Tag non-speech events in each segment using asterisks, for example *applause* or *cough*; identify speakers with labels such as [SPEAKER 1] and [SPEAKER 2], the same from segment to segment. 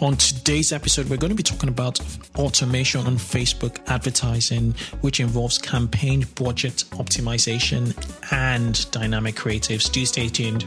[SPEAKER 1] On today's episode, we're going to be talking about automation on Facebook advertising, which involves campaign budget optimization and dynamic creatives. Do stay tuned.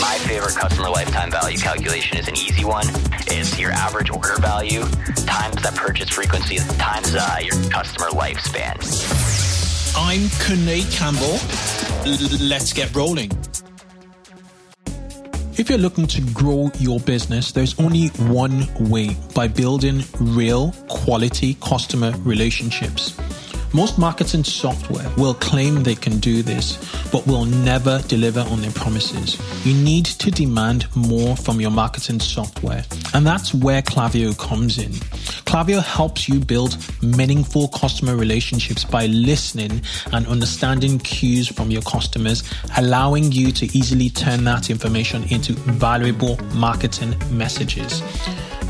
[SPEAKER 2] My favorite customer lifetime value calculation is an easy one. It's your average order value times that purchase frequency times uh, your customer lifespan.
[SPEAKER 1] I'm Kunle Campbell. Let's get rolling. If you're looking to grow your business, there's only one way by building real quality customer relationships. Most marketing software will claim they can do this, but will never deliver on their promises. You need to demand more from your marketing software, and that's where Klaviyo comes in. Klaviyo helps you build meaningful customer relationships by listening and understanding cues from your customers, allowing you to easily turn that information into valuable marketing messages.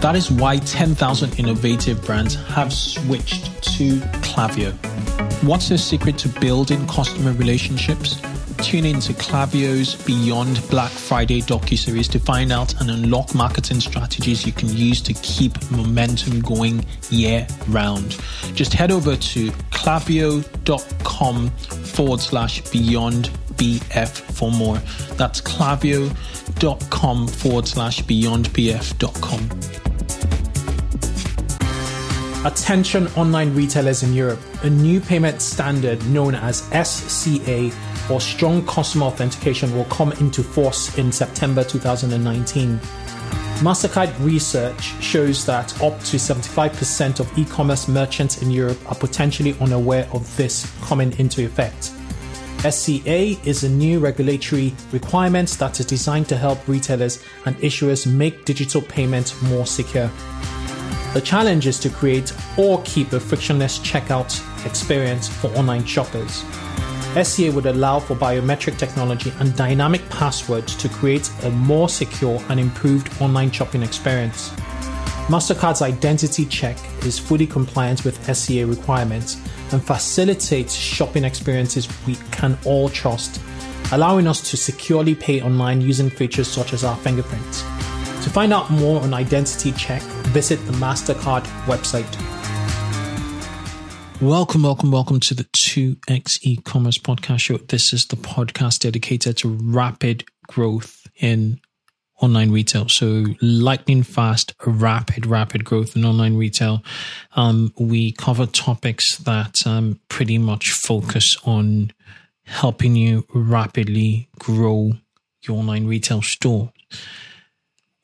[SPEAKER 1] That is why 10,000 innovative brands have switched to Klaviyo. What's the secret to building customer relationships? Tune in to Klaviyo's Beyond Black Friday docu-series to find out and unlock marketing strategies you can use to keep momentum going year round. Just head over to klaviyo.com forward slash beyond BF for more. That's klaviyo.com forward slash beyondbf.com. Attention online retailers in Europe. A new payment standard known as SCA or Strong Customer Authentication will come into force in September 2019. MasterCard research shows that up to 75% of e commerce merchants in Europe are potentially unaware of this coming into effect. SCA is a new regulatory requirement that is designed to help retailers and issuers make digital payments more secure. The challenge is to create or keep a frictionless checkout experience for online shoppers. SCA would allow for biometric technology and dynamic passwords to create a more secure and improved online shopping experience. MasterCard's identity check is fully compliant with SCA requirements and facilitates shopping experiences we can all trust, allowing us to securely pay online using features such as our fingerprints. To find out more on identity check, visit the MasterCard website. Welcome, welcome, welcome to the 2x e-commerce podcast show. This is the podcast dedicated to rapid growth in online retail. So lightning fast, rapid, rapid growth in online retail. Um, we cover topics that um, pretty much focus on helping you rapidly grow your online retail store.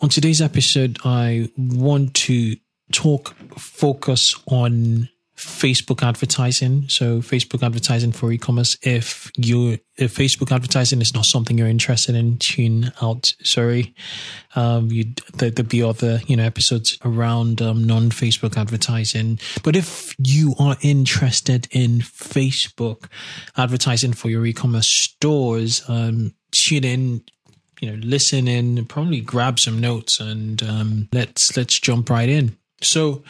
[SPEAKER 1] On today's episode, I want to talk, focus on Facebook advertising. So Facebook advertising for e-commerce. If you if Facebook advertising is not something you're interested in, tune out. Sorry, um, you there, would be other you know episodes around um, non-Facebook advertising. But if you are interested in Facebook advertising for your e-commerce stores, um, tune in. You know, listen in, and probably grab some notes, and um, let's let's jump right in. So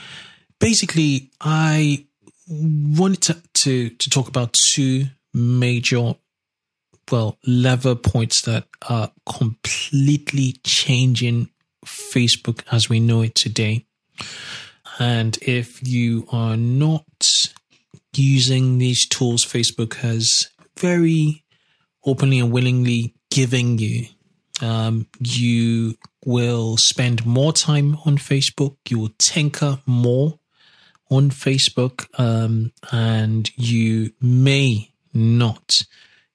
[SPEAKER 1] basically, I wanted to, to, to talk about two major, well, lever points that are completely changing Facebook as we know it today. And if you are not using these tools, Facebook has very openly and willingly giving you, um, you will spend more time on Facebook. You will tinker more on Facebook, um, and you may not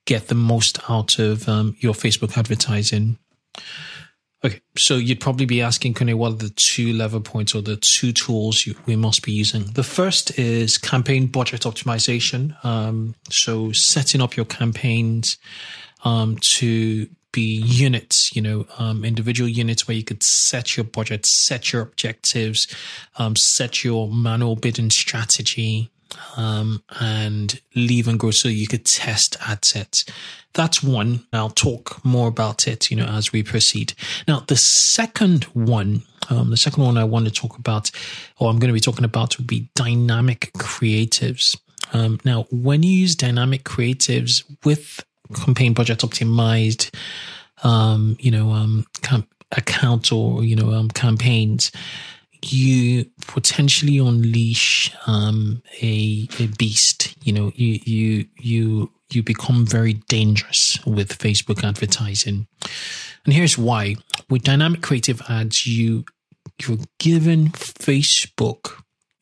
[SPEAKER 1] get the most out of um, your Facebook advertising. Okay, so you'd probably be asking, Kunle, what are the two lever points or the two tools you, we must be using? The first is campaign budget optimization. Um, so setting up your campaigns um, to be units, you know, um, individual units where you could set your budget, set your objectives, um, set your manual bidding strategy, um, and leave and grow so you could test ad sets. That's one. I'll talk more about it, you know, as we proceed. Now, the second one, um, the second one I want to talk about, or I'm going to be talking about, would be dynamic creatives. Um, now, when you use dynamic creatives with campaign budget optimized, um, you know, um, camp- account or you know, um, campaigns, you potentially unleash um, a a beast. You know, you you you you become very dangerous with Facebook advertising, and here's why: with dynamic creative ads, you you're given Facebook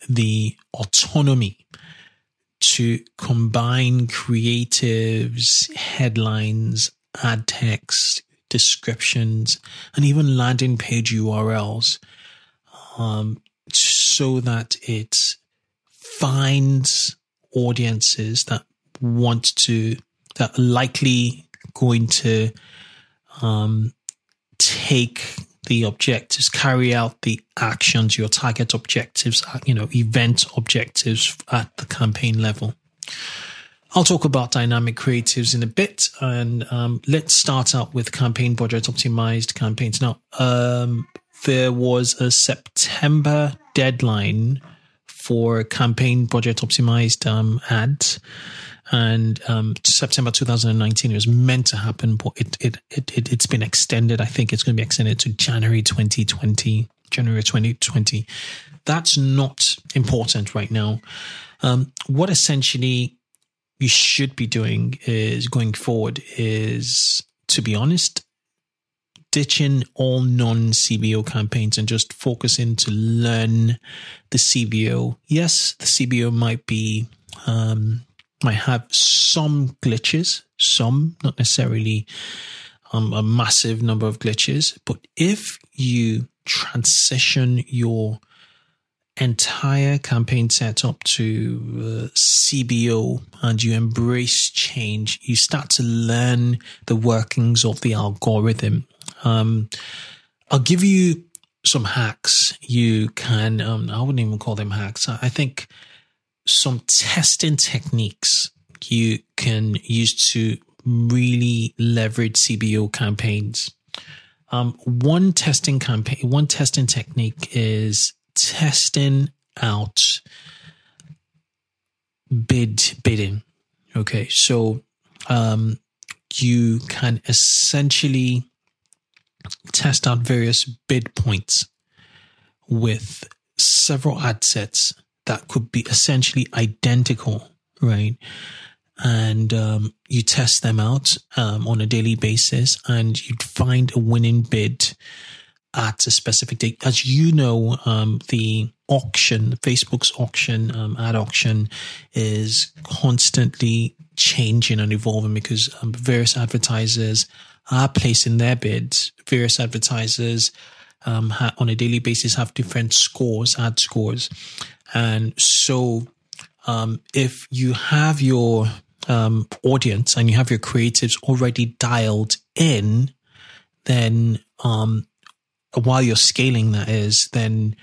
[SPEAKER 1] the autonomy to combine creatives, headlines, ad text, descriptions, and even landing page URLs um, so that it finds audiences that want to, that are likely going to um, take the objectives, carry out the actions, your target objectives, uh, you know, event objectives at the campaign level. I'll talk about dynamic creatives in a bit, and um, let's start out with campaign budget optimized campaigns. Now, um, there was a September deadline for campaign budget optimized um, ads. And um, September 2019, it was meant to happen, but it, it, it, it, has been extended. I think it's going to be extended to January 2020, January 2020. That's not important right now. Um, what essentially you should be doing is going forward is, to be honest, ditching all non CBO campaigns and just focusing to learn the CBO. Yes, the CBO might be, um, might have some glitches, some, not necessarily um, a massive number of glitches. But if you transition your entire campaign setup to uh, CBO and you embrace change, you start to learn the workings of the algorithm um, I'll give you some hacks. You can, um, I wouldn't even call them hacks. I think some testing techniques you can use to really leverage CBO campaigns. Um, one testing campaign, one testing technique is testing out bid bidding. Okay, so um, you can essentially test out various bid points with several ad sets that could be essentially identical, right? And um, you test them out um, on a daily basis, and you'd find a winning bid at a specific date. As you know, um, the auction, Facebook's auction, um, ad auction, is constantly changing and evolving because um, various advertisers are placing their bids. Various advertisers um, ha- on a daily basis have different scores, ad scores. And so um, if you have your um, audience and you have your creatives already dialed in, then um, while you're scaling, that is, then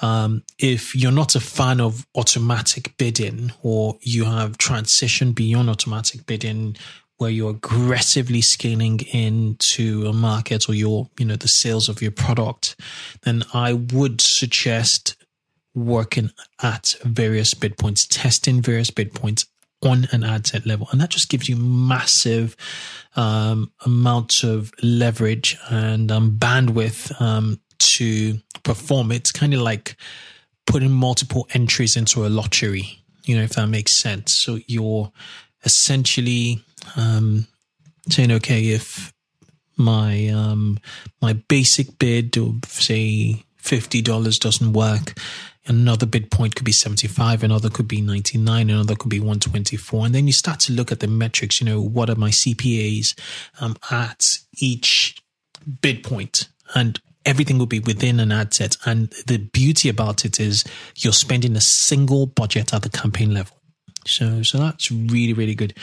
[SPEAKER 1] um, if you're not a fan of automatic bidding or you have transitioned beyond automatic bidding where you're aggressively scaling into a market or your, you know, the sales of your product, then I would suggest working at various bid points, testing various bid points on an ad set level. And that just gives you massive um, amounts of leverage and um, bandwidth um, to perform. It's kind of like putting multiple entries into a lottery, you know, if that makes sense. So you're essentially um, saying, okay, if my um, my basic bid of say fifty dollars doesn't work, another bid point could be seventy five, another could be ninety nine, another could be one twenty four, and then you start to look at the metrics. You know, what are my CPAs um, at each bid point? and everything will be within an ad set. And the beauty about it is you're spending a single budget at the campaign level. So, so that's really, really good.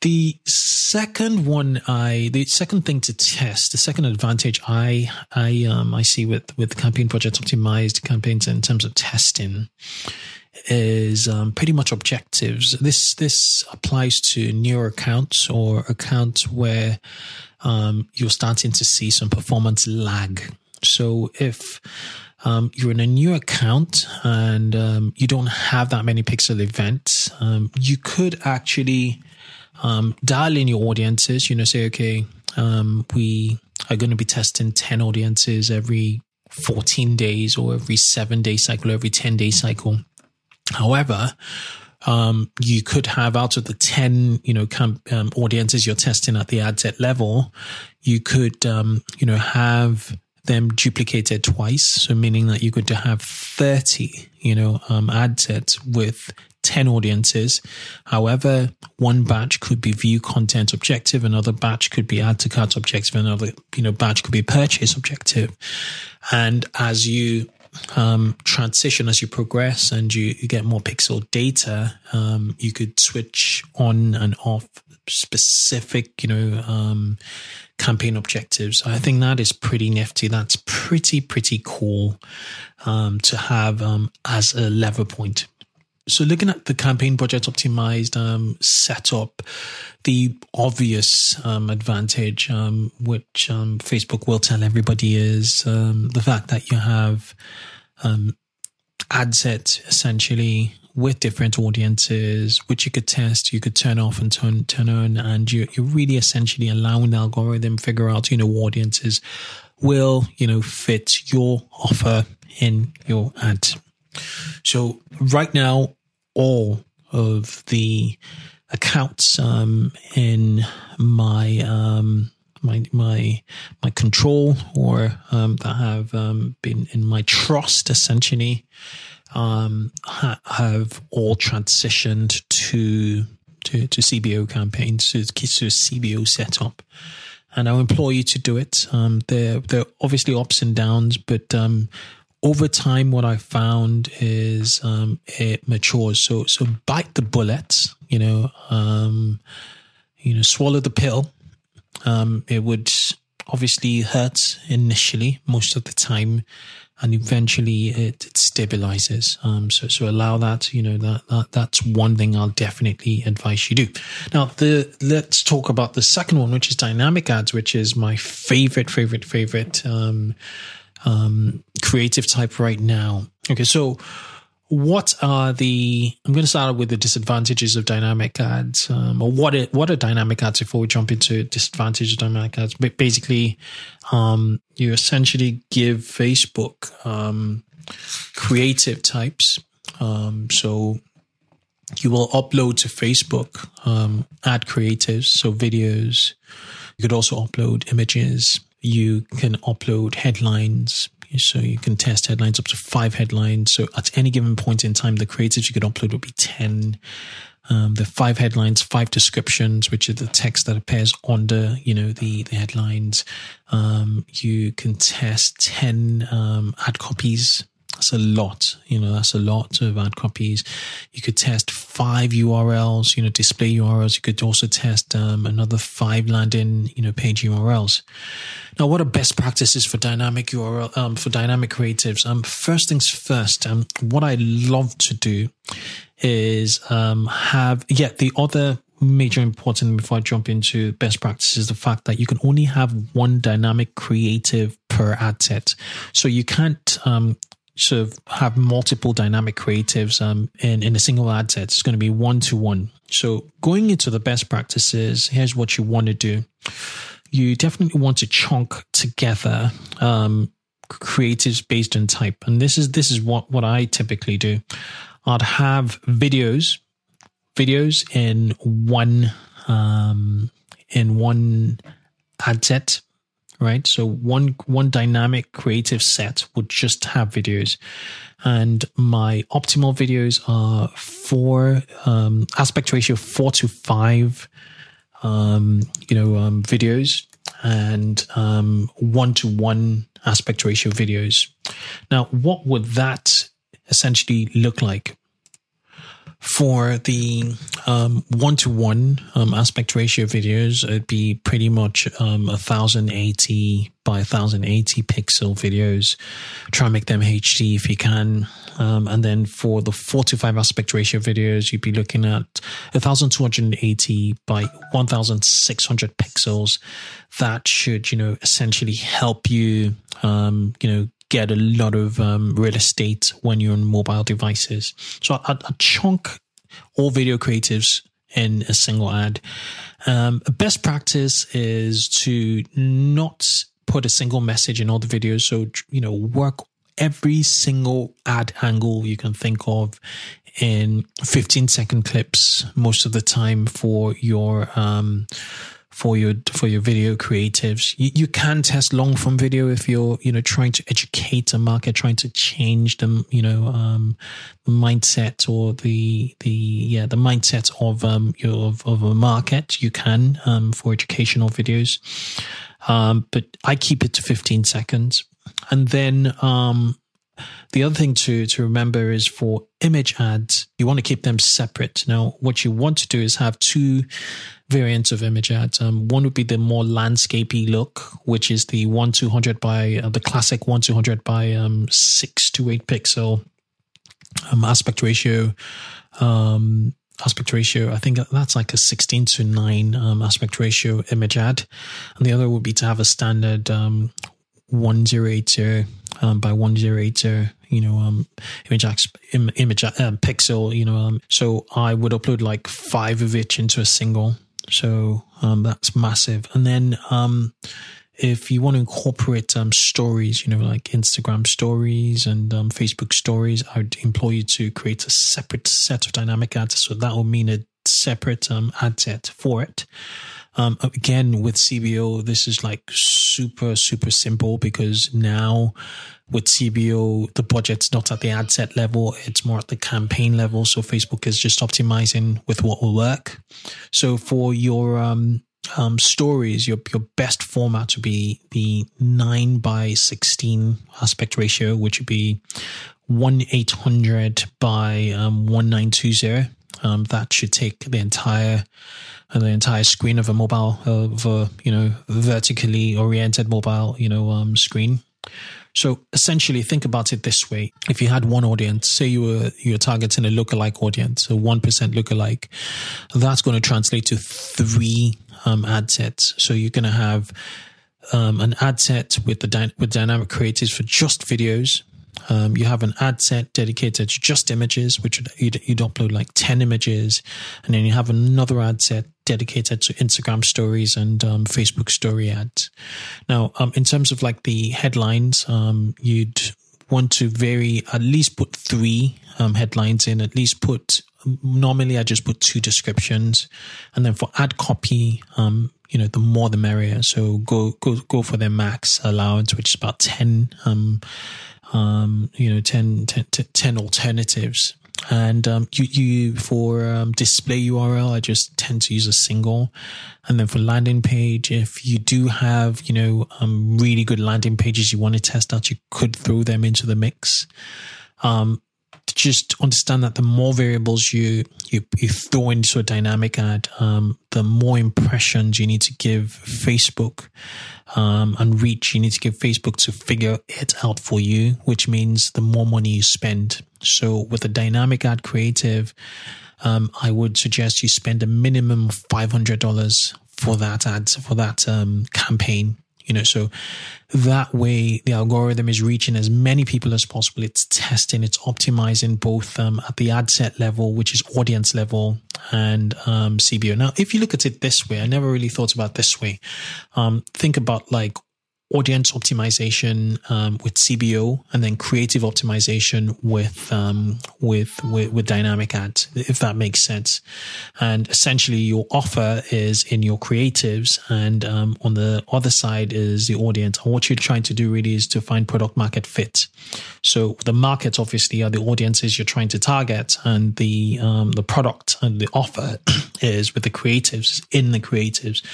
[SPEAKER 1] The second one, I the second thing to test, the second advantage I I um I see with with campaign project optimized campaigns in terms of testing is um, pretty much objectives. This this applies to newer accounts or accounts where um, you're starting to see some performance lag. So if um, you're in a new account and um, you don't have that many pixel events, um, you could actually um, dial in your audiences. You know, say, okay, um, we are going to be testing 10 audiences every 14 days or every seven day cycle, every 10 day cycle. However, um, you could have out of the 10, you know, um, audiences you're testing at the ad set level, you could, um, you know, have them duplicated twice. So meaning that you could have 30, you know, um, ad sets with 10 audiences. However, one batch could be view content objective, another batch could be add to cart objective, another, you know, batch could be purchase objective. And as you um, transition as you progress and you, you get more pixel data, um, you could switch on and off specific, you know, um, campaign objectives. I think that is pretty nifty. That's pretty, pretty cool um, to have um, as a lever point. So looking at the campaign budget optimized um, setup, the obvious um, advantage, um, which um, Facebook will tell everybody, is um, the fact that you have um, ad sets essentially with different audiences, which you could test, you could turn off and turn turn on, and you, you're really essentially allowing the algorithm figure out, you know, audiences will, you know, fit your offer in your ad. So right now, all of the accounts um, in my um, my my my control or um, that have um, been in my trust essentially um, ha- have all transitioned to to, to CBO campaigns to, to a CBO setup and I implore you to do it. Um, there, there are obviously ups and downs, but over time, what I found is um, it matures. So, so bite the bullet. You know, um, you know, swallow the pill. Um, it would obviously hurt initially, most of the time, and eventually it, it stabilizes. Um, so, so allow that. You know, that, that that's one thing I'll definitely advise you do. Now, the let's talk about the second one, which is dynamic ads, which is my favorite, favorite, favorite. Um, creative type right now. Okay, so what are the? I'm going to start with the disadvantages of dynamic ads, um, or what are, what are dynamic ads before we jump into disadvantages of dynamic ads. But basically, um, you essentially give Facebook um, creative types. Um, so you will upload to Facebook um, ad creatives, so videos. You could also upload images, you can upload headlines. So you can test headlines up to five headlines. So at any given point in time, the creatives you could upload would be 10. Um, the five headlines, five descriptions, which are the text that appears under, you know, the, the headlines. Um, you can test 10, um, ad copies that's a lot, you know, that's a lot of ad copies. You could test five URLs, you know, display URLs. You could also test um, another five landing, you know, page URLs. Now, what are best practices for dynamic URL, um, for dynamic creatives? Um, first things first, um, what I love to do is, um, have, yeah, the other major important before I jump into best practices the fact that you can only have one dynamic creative per ad set. So you can't um, sort of have multiple dynamic creatives um, in, in a single ad set. It's going to be one to one. So going into the best practices, here's what you want to do. You definitely want to chunk together um, creatives based on type. And this is this is what, what I typically do. I'd have videos, videos in one um, in one ad set right? So one one dynamic creative set would just have videos, and my optimal videos are four um, aspect ratio four to five, um, you know, um, videos, and um, one to one aspect ratio videos. Now, what would that essentially look like? For the one to one aspect ratio videos, it'd be pretty much um, 1080 by 1080 pixel videos. Try and make them HD if you can. Um, and then for the 4 to 5 aspect ratio videos, you'd be looking at 1280 by 1600 pixels. That should, you know, essentially help you, um, you know, get a lot of um, real estate when you're on mobile devices. So I, I chunk all video creatives in a single ad. Um, best practice is to not put a single message in all the videos. So, you know, work every single ad angle you can think of in 15 second clips most of the time for your um, for your for your video creatives. You, you can test long form video if you're you know trying to educate a market, trying to change them you know um, the mindset or the the yeah the mindset of um your of, of a market. You can um, for educational videos, um, but I keep it to 15 seconds, and then um, the other thing to, to remember is for image ads, you want to keep them separate. Now, what you want to do is have two variants of image ads. Um, one would be the more landscapey look, which is the one two hundred by uh, the classic one two hundred by um, six to eight pixel um, aspect ratio. Um, aspect ratio. I think that's like a 16 to 9 um, aspect ratio image ad. And the other would be to have a standard um, 1080 um, by 1080 you know um image image um, pixel you know um, so i would upload like five of each into a single so um that's massive and then um if you want to incorporate stories, you know, like Instagram stories and Facebook stories, I would implore you to create a separate set of dynamic ads. So that will mean a separate ad set for it. Um, again, with CBO, this is like super, super simple because now with CBO, the budget's not at the ad set level, it's more at the campaign level. So Facebook is just optimizing with what will work. So for your, um, um, stories, your your best format would be the nine by sixteen aspect ratio, which would be one eight hundred by um, one nine two zero. Um, that should take the entire uh, the entire screen of a mobile of a you know vertically oriented mobile you know um, screen. So essentially, think about it this way: if you had one audience, say you were you're targeting a lookalike audience, a one percent lookalike, that's going to translate to three um, ad sets. So you're going to have um, an ad set with the dy- with dynamic creatives for just videos. Um, you have an ad set dedicated to just images, which you'd, you'd, upload like 10 images. And then you have another ad set dedicated to Instagram stories and um, Facebook story ads. Now, um, in terms of like the headlines, um, you'd want to vary, at least put three um, headlines in, at least put normally I just put two descriptions, and then for ad copy, um, you know, the more the merrier. So go go go for their max allowance, which is about ten um, um, you know, 10, 10, 10 alternatives. And um, you, you for um, display URL, I just tend to use a single. And then for landing page, if you do have, you know, um, really good landing pages you want to test out, you could throw them into the mix. Um, just understand that the more variables you you, you throw into a dynamic ad, um, the more impressions you need to give Facebook um, and reach you need to give Facebook to figure it out for you, which means the more money you spend. So with a dynamic ad creative, um, I would suggest you spend a minimum of five hundred dollars for that ad for that um, campaign you know so that way the algorithm is reaching as many people as possible. It's testing it's optimizing both um, at the ad set level which is audience level and um, cbo now if you look at it this way i never really thought about this way. Um, think about like audience optimization um, with CBO and then creative optimization with, um, with, with with dynamic ads, if that makes sense. And essentially, your offer is in your creatives, and um, on the other side is the audience. And what you're trying to do really is to find product market fit. So the markets obviously are the audiences you're trying to target, and the um, the product and the offer *clears throat* is with the creatives in the creatives,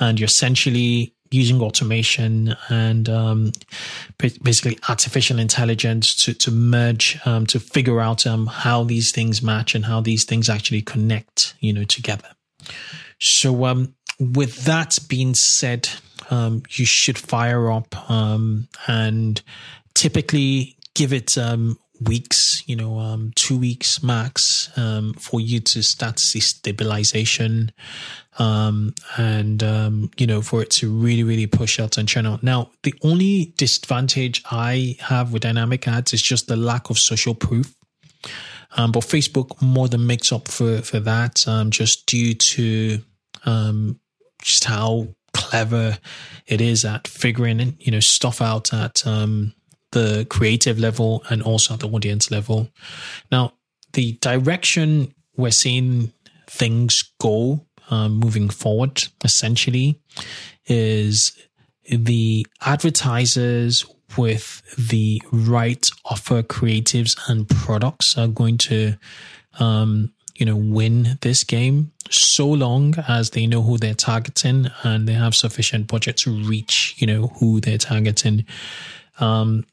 [SPEAKER 1] and you're essentially using automation and um, basically artificial intelligence to, to merge, um, to figure out um, how these things match and how these things actually connect, you know, together. So, um, with that being said, um, you should fire up um, and typically give it um, weeks, you know, um, two weeks max um, for you to start to see stabilization um, and, um, you know, for it to really, really push out and churn out. Now, the only disadvantage I have with dynamic ads is just the lack of social proof. Um, but Facebook more than makes up for, for that, um, just due to just how clever it is at figuring, you know, stuff out at, um, the creative level and also at the audience level. Now, the direction we're seeing things go um, moving forward essentially is the advertisers with the right offer creatives and products are going to um, you know win this game so long as they know who they're targeting and they have sufficient budget to reach you know who they're targeting um,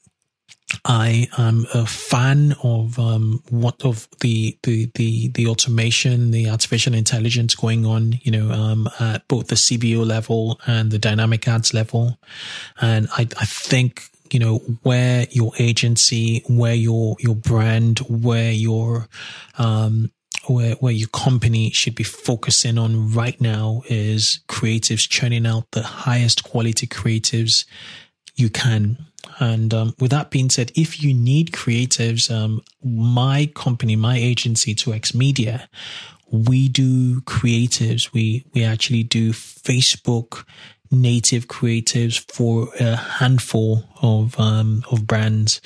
[SPEAKER 1] I am a fan of um, what of the, the the the automation, the artificial intelligence going on, you know, um, at both the CBO level and the dynamic ads level, and I I think you know where your agency, where your your brand, where your um, where where your company should be focusing on right now is creatives churning out the highest quality creatives you can and um, with that being said, if you need creatives, um, my company, my agency, 2X Media, we do creatives. We we actually do Facebook native creatives for a handful of um, of brands,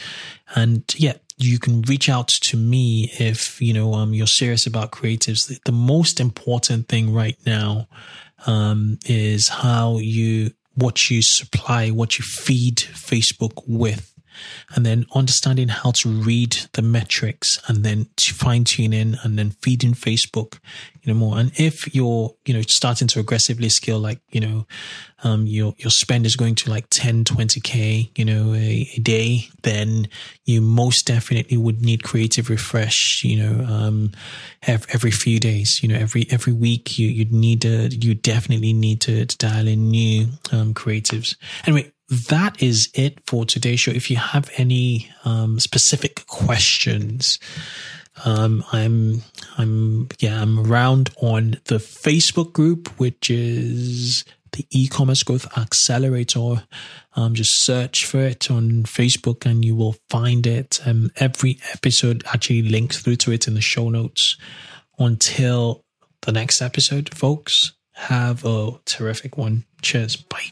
[SPEAKER 1] and yeah, you can reach out to me if you know um, you're serious about creatives. The, the most important thing right now um, is how you what you supply, what you feed Facebook with, and then understanding how to read the metrics and then fine tuning and then feeding Facebook, you know, more. And if you're, you know, starting to aggressively scale, like, you know, um, your, your spend is going to like 10, 20 K, you know, a, a day, then you most definitely would need creative refresh, you know, um, every, every few days, you know, every, every week you, you'd need to, you definitely need to, to dial in new, um, creatives. Anyway, that is it for today's show. If you have any um, specific questions, um, I'm I'm yeah I'm around on the Facebook group, which is the e-commerce growth accelerator. Um, just search for it on Facebook and you will find it. Um, every episode actually links through to it in the show notes. Until the next episode, folks, have a terrific one. Cheers. Bye.